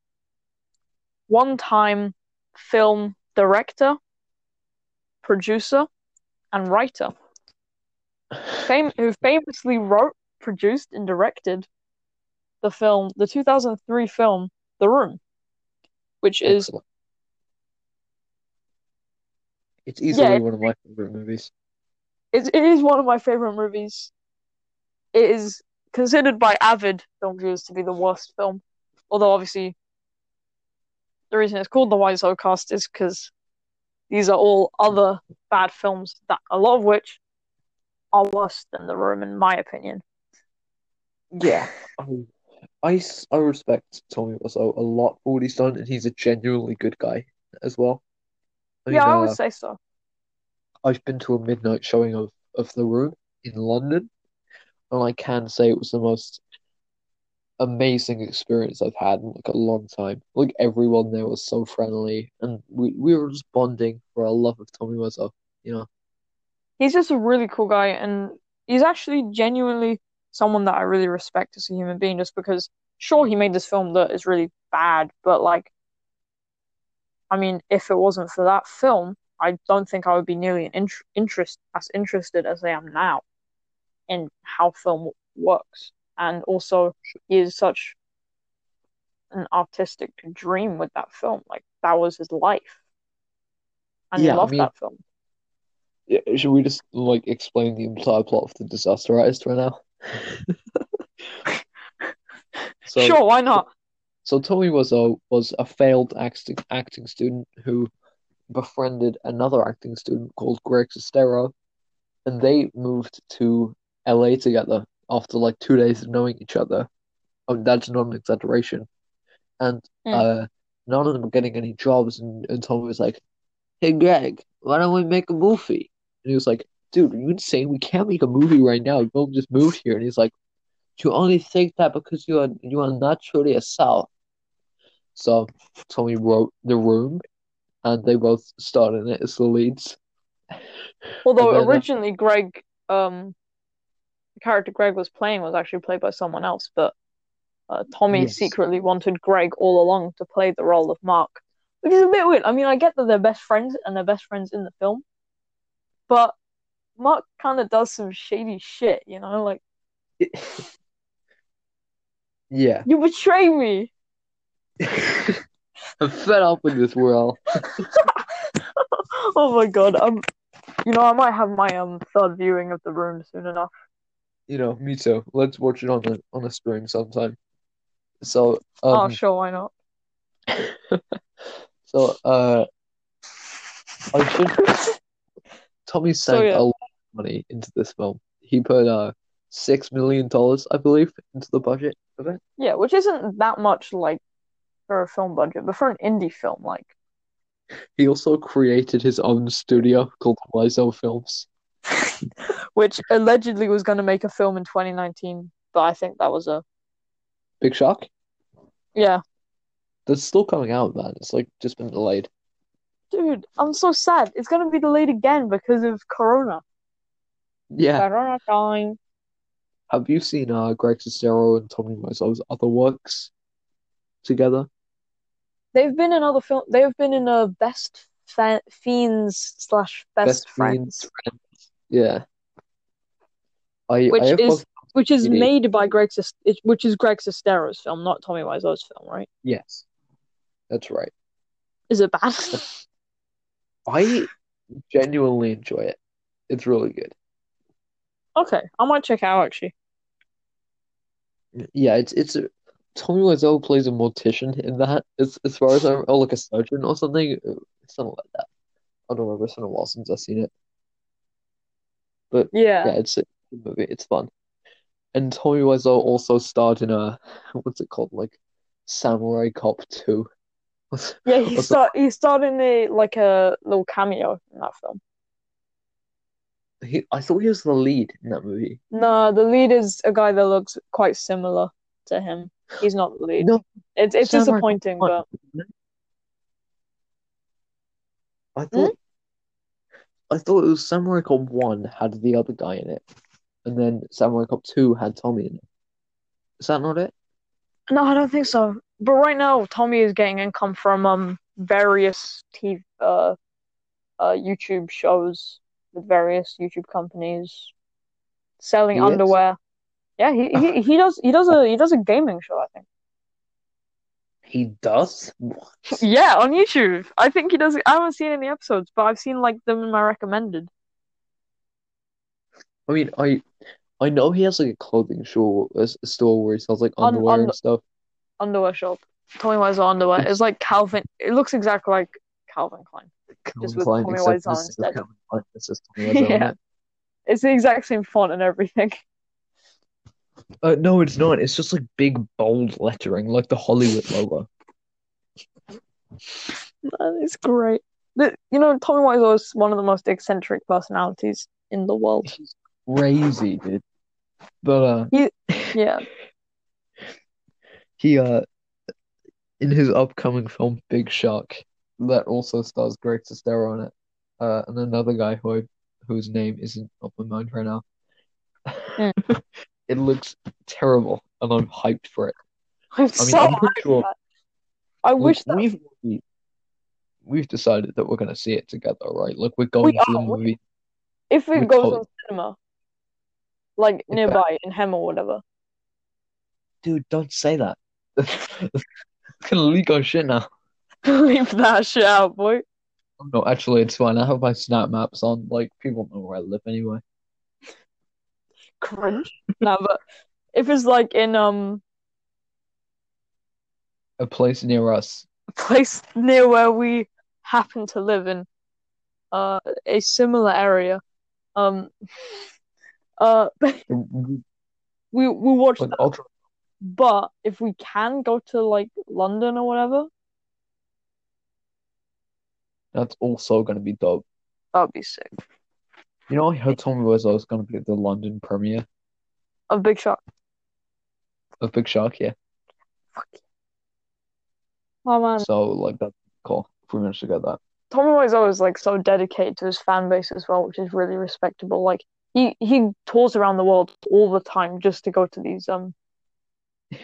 one-time film director, producer, and writer. Fam- who famously wrote, produced, and directed the film, the 2003 film The Room, which is. It's easily it- one of my favorite movies. it, it is one of my favorite movies. It is considered by avid film viewers to be the worst film, although obviously the reason it's called the Wiseau Cast is because these are all other bad films that a lot of which are worse than The Room, in my opinion. Yeah, I I respect Tommy Wiseau a lot for what he's done, and he's a genuinely good guy as well. I mean, yeah, I would uh, say so. I've been to a midnight showing of, of The Room in London, and I can say it was the most amazing experience I've had in like a long time. Like everyone there was so friendly, and we, we were just bonding for our love of Tommy Wiseau. You know, He's just a really cool guy, and he's actually genuinely someone that I really respect as a human being, just because, sure, he made this film that is really bad, but like, I mean, if it wasn't for that film, I don't think I would be nearly int- interest as interested as I am now in how film works. And also, he is such an artistic dream with that film. Like, that was his life. And Yeah, he I loved mean- that film. Yeah, should we just like explain the entire plot of the Disaster Artist right now? [LAUGHS] So, sure, why not? So Tommy a was a failed acting acting student who befriended another acting student called Greg Sestero, and they moved to LA together after like two days of knowing each other. Oh, that's not an exaggeration. And Hmm. uh, none of them were getting any jobs, and, and Tommy was like, "Hey, Greg, why don't we make a movie?" And he was like, "Dude, are you insane? We can't make a movie right now. Bill just moved here." And he's like, "You only think that because you are you are naturally a South." So Tommy wrote The Room, and they both starred in it as the leads. Although uh, originally Greg, um, the character Greg was playing was actually played by someone else, but uh, Tommy Yes. secretly wanted Greg all along to play the role of Mark, which is a bit weird. I mean, I get that they're best friends and they're best friends in the film, but Mark kind of does some shady shit, you know, like [LAUGHS] Yeah, you betray me. [LAUGHS] I'm fed up with this world. [LAUGHS] oh my god, um, you know, I might have my um third viewing of The Room soon enough. You know, me too. Let's watch it on a on a stream sometime. So, oh, um, sure, why not? [LAUGHS] so uh, I should. Tommy So, yeah. a lot of money into this film. He put uh six million dollars, I believe, into the budget of it. Yeah, which isn't that much like for a film budget, but for an indie film, like He also created his own studio called Wiseau Films. [LAUGHS] which allegedly was going to make a film in 2019, but I think that was a Big Shock. yeah, That's still coming out, man. It's like just been delayed. dude, I'm so sad. It's going to be delayed again because of Corona. Yeah. Corona time. Have you seen uh Greg Sestero and Tommy Wiseau's other works together? They've been in other film. They've been in a Best Fa- Fiends slash Best, Best Friends, Fiends. Yeah. I Which I is- which is made by Greg, it- which is Greg Sestero's film, not Tommy Wiseau's film, right? yes. That's right. Is it bad? [LAUGHS] I genuinely enjoy it. It's really good. okay, I might check it out actually. Yeah, it's it's Tommy Wiseau plays a mortician in that. As as far as I'm, or like a surgeon or something, something like that. I don't remember. It's been a while since I've seen it. But Yeah. yeah, it's a movie. It's fun. And Tommy Wiseau also starred in a what's it called? Like Samurai Cop 2. What's- Yeah, he [LAUGHS] start he starred in a like a little cameo in that film. He, I thought he was the lead in that movie. No, the lead is a guy that looks quite similar to him. He's not the lead. No, It's it's Samurai disappointing, but I thought I thought it was Samurai Cop 1 had the other guy in it. And then Samurai Cop 2 had Tommy in it. Is that not it? no, I don't think so. But right now, Tommy is getting income from um various TV uh uh YouTube shows with various YouTube companies selling He is? underwear. Yeah, he, he he does he does a he does a gaming show, I think. He does? What? [LAUGHS] Yeah, on YouTube. I think he does. I haven't seen any episodes, but I've seen like them in my recommended. I mean, I I know he has like a clothing store, a, a store where he sells like Un- underwear un- and stuff. underwear shop. Tommy Wiseau underwear. It's like Calvin. It looks exactly like Calvin Klein. Calvin with Klein, Tommy Wiseau instead of instead. Klein, it's just Tommy [LAUGHS] Wiseau Yeah. it. It's the exact same font and everything. [LAUGHS] Uh, no, it's not. It's just like big bold lettering, like the Hollywood logo. that is great. The, you know, Tommy Wiseau is one of the most eccentric personalities in the world. He's crazy, dude. But uh, [LAUGHS] Yeah. he uh, in his upcoming film Big Shark, that also stars Greg Sestero in it, uh, and another guy who I, whose name isn't on my mind right now. [LAUGHS] It looks terrible, and I'm hyped for it. I'm I mean, so I'm pretty sure. I Look, wish that we've we- we've decided that we're gonna see it together, right? Like we're going to the are, we- movie. if it we goes told- on cinema, like Yeah. nearby in Hem or whatever. Dude, don't say that. [LAUGHS] It's gonna leak our shit now. Leave that shit out, boy. Oh, No, actually, it's fine. I have my snap maps on. Like people know where I live anyway. Cringe. no, but if it's like in um A place near us. a place near where we happen to live in, uh, a similar area, um, [LAUGHS] uh, [LAUGHS] we we watch that. ultra. But if we can go to like London or whatever, That's also gonna be dope. that'd be sick. You know, I heard Tommy Wiseau is gonna be at the London premiere of big Shark. of Big Shark. Yeah. Fuck yeah. Oh man, So like that's cool. If we manage to get that. Tommy Wiseau is like so dedicated to his fan base as well, which is really respectable. Like he he tours around the world all the time just to go to these um [LAUGHS]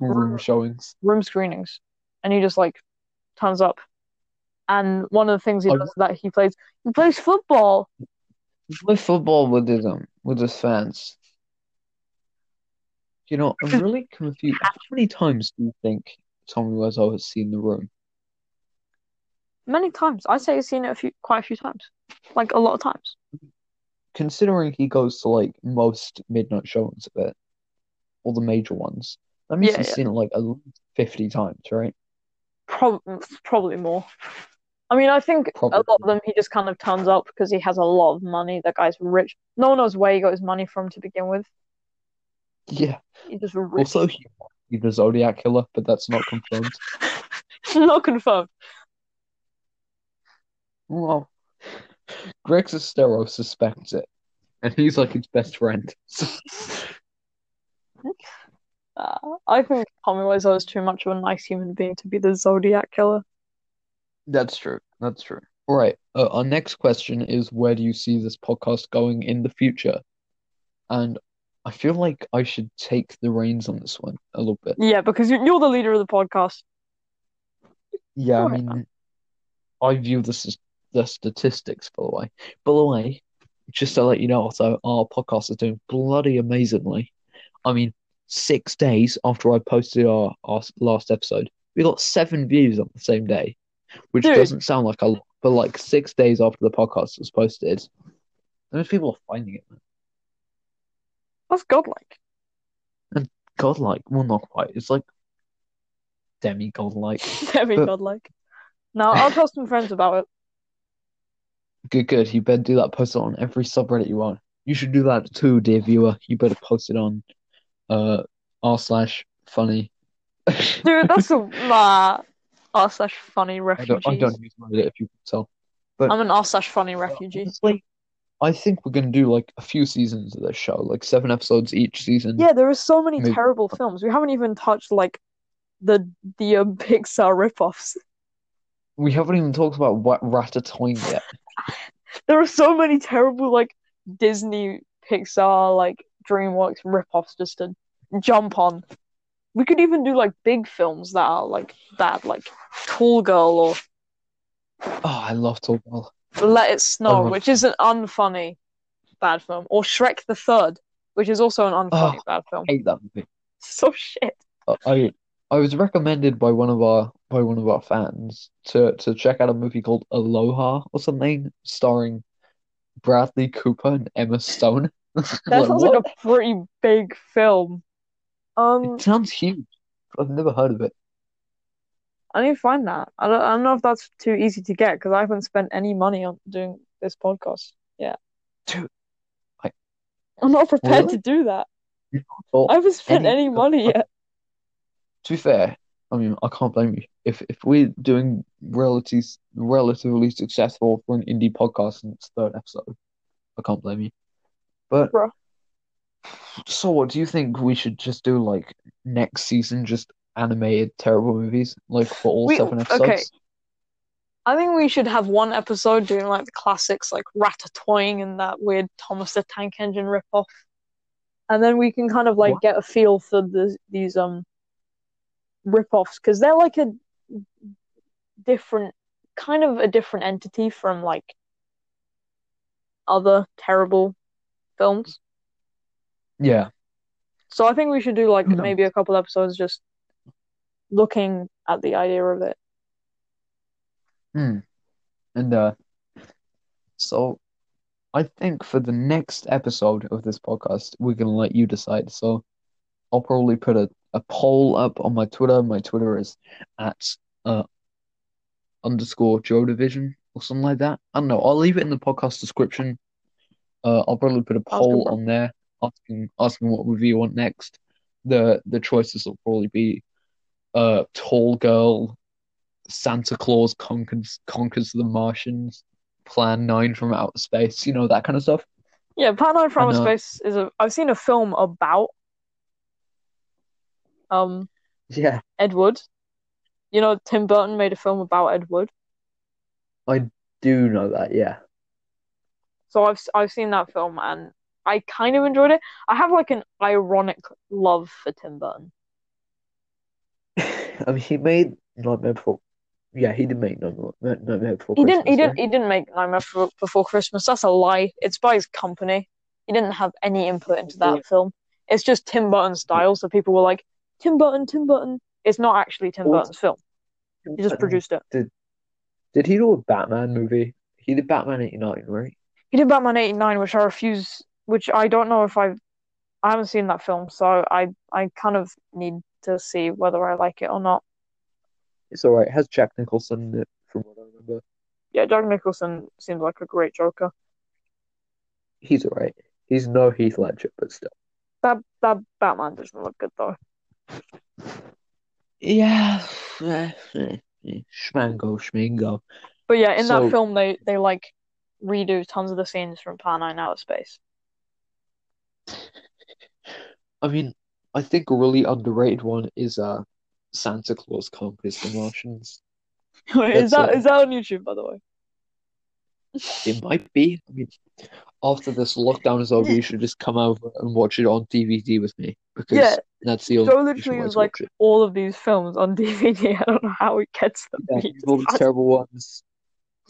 Room showings. room screenings, and he just like turns up. And one of the things he does is that he plays he plays football. He plays football with his um with his fans. You know, I'm [LAUGHS] really confused. How many times do you think Tommy Wiseau has seen The Room? Many times. I say he's seen it a few quite a few times. Like a lot of times. Considering he goes to like most midnight showings of it, all the major ones, that means Yeah, he's yeah. seen it like 50 times, right? Prob probably more. I mean, I think a lot of them he just kind of turns up because he has a lot of money. That guy's rich. No one knows where he got his money from to begin with. Yeah. He's just rich. Also, he might be the Zodiac killer, but that's not confirmed. [LAUGHS] Not confirmed. Well, Greg Sestero suspects it, and he's like his best friend. [LAUGHS] Uh, I think Tommy Wiseau is too much of a nice human being to be the Zodiac killer. That's true. That's true. All right. Uh, our next question is where do you see this podcast going in the future? And I feel like I should take the reins on this one a little bit. Yeah, because you- you're the leader of the podcast. Yeah, I mean, I view this as the statistics, by the way. By the way, just to let you know, also, our podcast is doing bloody amazingly. I mean, six days after I posted our, our last episode, we got seven views on the same day, which Dude. doesn't sound like a lot, but like six days after the podcast was posted, those people are finding it, man. That's godlike. And godlike. Well, not quite. It's like demi-godlike. [LAUGHS] Very But- godlike. Now, I'll tell some friends about it. Good, good. You better do that. Post it on every subreddit you want. You should do that too, dear viewer. You better post it on uh r slash funny. Dude, that's a [LAUGHS] nah. R slash funny I refugees. don't, I don't use Reddit if you can tell. But I'm an R slash funny refugee. honestly, I think we're gonna do like a few seasons of this show, like seven episodes each season. Yeah, there are so many Maybe- terrible films. We haven't even touched like the the uh, Pixar ripoffs. We haven't even talked about what Ratatouille yet. [LAUGHS] There are so many terrible like Disney, Pixar, like DreamWorks ripoffs just to jump on. We could even do like big films that are like bad, like Tall Girl or Oh, I love Tall Girl. Let It Snow, Oh. which is an unfunny bad film, or Shrek the Third, which is also an unfunny Oh. bad film. I hate that movie. So shit. Uh, I I was recommended by one of our by one of our fans to to check out a movie called Aloha or something, starring Bradley Cooper and Emma Stone. [LAUGHS] That Like, sounds what? like a pretty big film. Um, It sounds huge. I've never heard of it. I need to find that. I don't, I don't know if that's too easy to get because I haven't spent any money on doing this podcast yet. Dude, I- I'm not prepared Really? to do that. I haven't spent any- any money yet. to be fair, I mean, I can't blame you. If if we're doing relatively relatively successful for an indie podcast in its third episode, I can't blame you. But Bruh. So what do you think we should just do like next season, just animated terrible movies, like for all We- seven okay. episodes? I think we should have one episode doing like the classics, like Ratatouille and that weird Thomas the Tank Engine ripoff, and then we can kind of like What? get a feel for the these um ripoffs because they're like a different kind of a different entity from like other terrible films. Yeah, So I think we should do like knows? maybe a couple episodes just looking at the idea of it. Hmm. And uh, so I think for the next episode of this podcast, we're gonna let you decide. So I'll probably put a, a poll up on my Twitter. My Twitter is at uh underscore Joe Division or something like that. I don't know. I'll leave it in the podcast description. Uh, I'll probably put a poll on there asking asking what movie you want next. The the choices will probably be uh Tall Girl, Santa Claus conquers conquers the Martians, Plan Nine from Outer Space, you know that kind of stuff. Yeah, Plan 9 from I Outer know. Space is a I've seen a film about um Yeah, Ed Wood. You know, Tim Burton made a film about Ed Wood. I do know that. Yeah, So I've I've seen that film and I kind of enjoyed it. I have like an ironic love for Tim Burton. [LAUGHS] I mean he made Nightmare Before. Yeah, he did make Nightmare, Nightmare Before He didn't he Christmas, didn't right? he didn't make Nightmare Before, Before Christmas. That's a lie. It's by his company. He didn't have any input into that Yeah. film. It's just Tim Burton's style. So people were like, Tim Burton, Tim Burton. It's not actually Tim Also- Burton's film. He just produced it. Did he do a Batman movie? He did Batman '89, right? He did Batman '89, which I refuse. Which I don't know if I've. I haven't seen that film, so I I kind of need to see whether I like it or not. It's all right. It has Jack Nicholson in it, from what I remember. Yeah, Jack Nicholson seems like a great Joker. He's all right. He's no Heath Ledger, but still. that that Batman doesn't look good though. Yeah, schmango, schmingo. But yeah, in So- that film they they like redo tons of the scenes from Plan Nine Outer Space. I mean, I think a really underrated one is uh Santa Claus Conquers the Martians. [LAUGHS] Wait, is That's, that uh, is that on YouTube by the way? It might be. I mean, after this lockdown is over, you should just come over and watch it on DVD with me because Yeah, that's the only Joe literally has like all of these films on [LAUGHS] DVD. I don't know how he gets them. Yeah, all the terrible ones.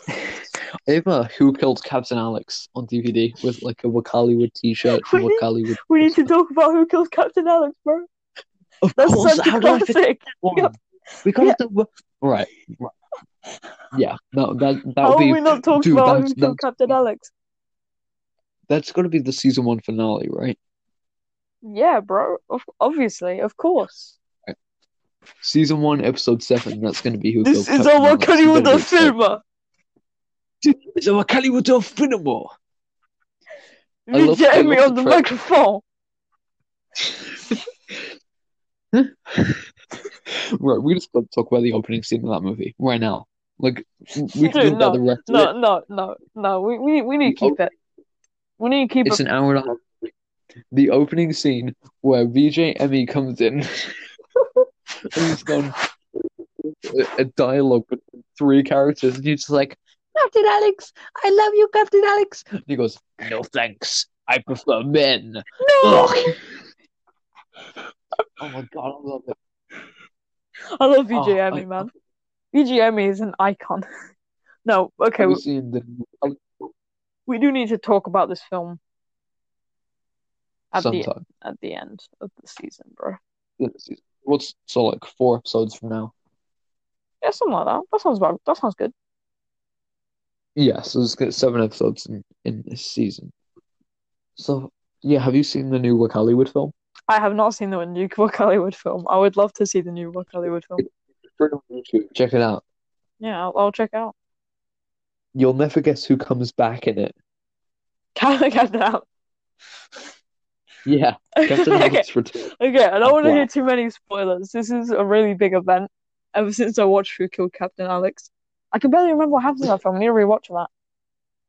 I have a Who Killed Captain Alex on DVD with like a Wakaliwood t-shirt [LAUGHS] and We need- Wakaliwood. We need to talk about who kills Captain Alex, bro. Of That's course, such a how do I classic. We gotta do right, right. Yeah, no, that that How be we not talked dude, about that's- who killed that's- Captain Alex? that's gonna be the season one finale, right? Yeah, bro. Obviously, of course. Season one, episode seven. That's gonna be Who This Killed is Captain our Hollywood better be excited. film. It's our Hollywood of cinema. I You love- get me on the the microphone. [LAUGHS] Right, we just got to talk about the opening scene of that movie right now. Like, we can Dude, do about the rest of No, it. no, no, no. We we we need to keep it. We need to keep it. It's it. an hour and a half. The opening scene where VJ Emmy comes in [LAUGHS] and he's gone a, a dialogue with three characters, and he's just like, Captain Alex, I love you, Captain Alex. And he goes, No thanks, I prefer men. No. [LAUGHS] Oh my god, I love it. I love VJ Oh, man. VJ Emmy is an icon. [LAUGHS] No, okay, we, seen the we do need to talk about this film at the at the end of the season, bro. What's so like four episodes from now? Yeah, something like that. That sounds about. That sounds good. Yeah, so it's got seven episodes in, in this season. So yeah, have you seen the new Wakaliwood film? I have not seen the new [LAUGHS] Wakaliwood film. I would love to see the new Wakaliwood film. Check it out. Yeah, I'll, I'll check out. You'll never guess who comes back in it. Captain Alex. [LAUGHS] Yeah, Captain [LAUGHS] okay, okay. I don't want to Wow. hear too many spoilers. This is a really big event. Ever since I watched Who Killed Captain Alex, I can barely remember what happens in that film. I need to rewatch that.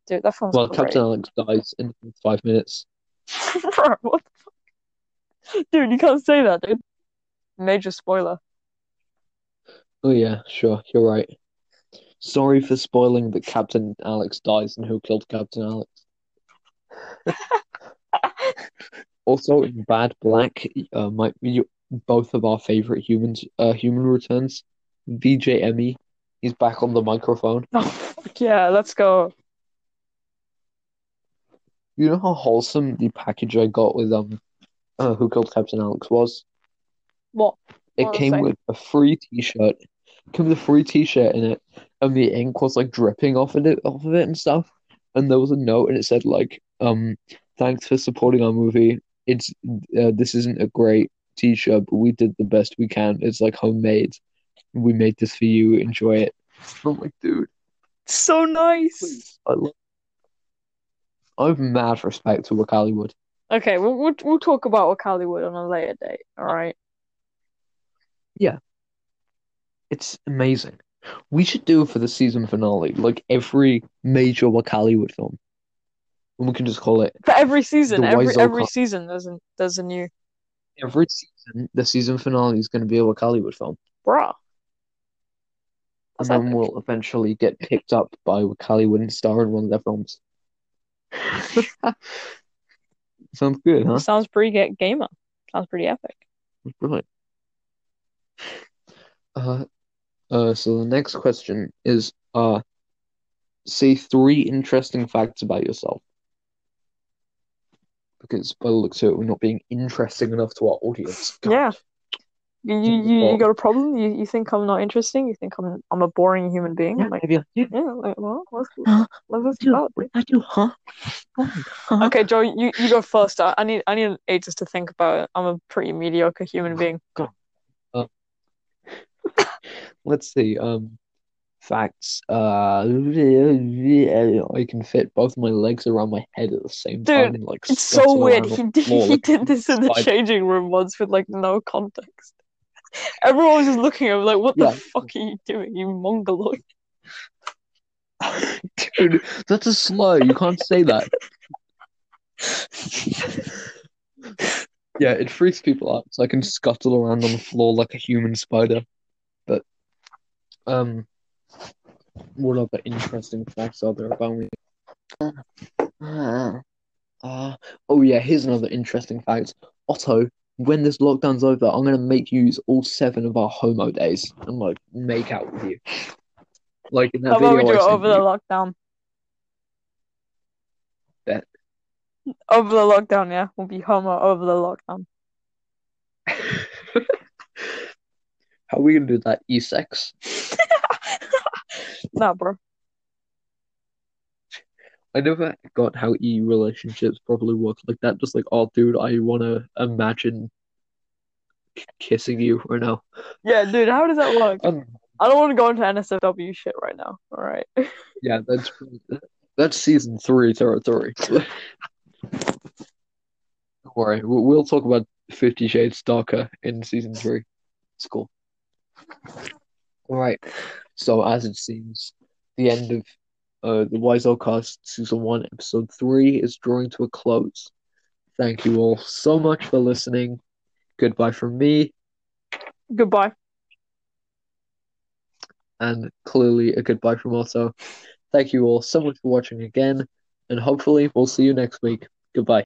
Dude, that film's Well, great. Captain Alex dies in five minutes. [LAUGHS] Bro, what the fuck? Dude, you can't say that, dude. Major spoiler. Oh yeah, sure, you're right. Sorry for spoiling that Captain Alex dies and who killed Captain Alex. [LAUGHS] Also, in Bad Black, uh, my you, both of our favorite humans, uh, human returns. VJ Emmy, he's back on the microphone. [LAUGHS] Oh, fuck yeah, let's go. You know how wholesome the package I got with um, uh, Who Killed Captain Alex was? What? It What came with a free T-shirt. Came with a free T-shirt in it, and the ink was like dripping off of it, off of it and stuff. And there was a note, and it said like, um, thanks for supporting our movie. It's uh, this isn't a great T-shirt, but we did the best we can. It's like homemade. We made this for you. Enjoy it. Oh I'm like, dude, So nice. please. I love. I have mad respect to Wakaliwood. Okay, we'll, we'll we'll talk about Hollywood on a later date. All right. Yeah, it's amazing. We should do it for the season finale, like every major Wakaliwood film. And we can just call it For every season, every Wiseau every Con- season, there's a there's a new every season, the season finale is going to be a Wakaliwood film. bruh. And then epic. we'll eventually get picked up by and star in one of their films. [LAUGHS] Sounds good, huh? Sounds pretty ga- gamer. Sounds pretty epic. Right. Uh, uh, so the next question is, uh, say three interesting facts about yourself. Because by the looks of it, we're not being interesting enough to our audience. God. Yeah. You you, you, you got a problem? You you think I'm not interesting? You think I'm I'm a boring human being? Yeah, Like maybe yeah, like well, let's let's go. I do, huh? Huh? Okay, Joe, you, you go first. I, I need I need ages to think about it. I'm a pretty mediocre human being. Go. Let's see. Um, facts. Uh, I can fit both my legs around my head at the same Dude, time. and, Like It's so weird. He did, [LAUGHS] he did this in the changing room once with like no context. Everyone was just looking at him like, "What Yeah. the fuck are you doing, you mongoloid?" Dude, that's a slur. You can't say that. Yeah, it freaks people out. So I can scuttle around on the floor like a human spider. But um, what other interesting facts are there about me? Uh, uh, oh yeah, here's another interesting fact. Otto, when this lockdown's over, I'm gonna make you use all seven of our homo days and like make out with you. Like in that How about we video do it over the lockdown? Bet. Over the lockdown, yeah. We'll be homo over the lockdown. [LAUGHS] How are we gonna do that? E-sex? [LAUGHS] Nah, bro. I never got how e relationships probably work like that. Just like, oh, dude, I wanna imagine k- kissing you right now. Yeah, dude, how does that work? Um, I don't want to go into NSFW shit right now. All right. [LAUGHS] yeah, that's that's season three territory. Don't worry, we'll, we'll talk about Fifty Shades Darker in season three. It's cool. All right. So as it seems, the end of uh, the Wiseau Cast season one, episode three is drawing to a close. Thank you all so much for listening. Goodbye from me, Goodbye. and clearly a goodbye from Otto. Thank you all so much for watching again, and hopefully we'll see you next week. Goodbye.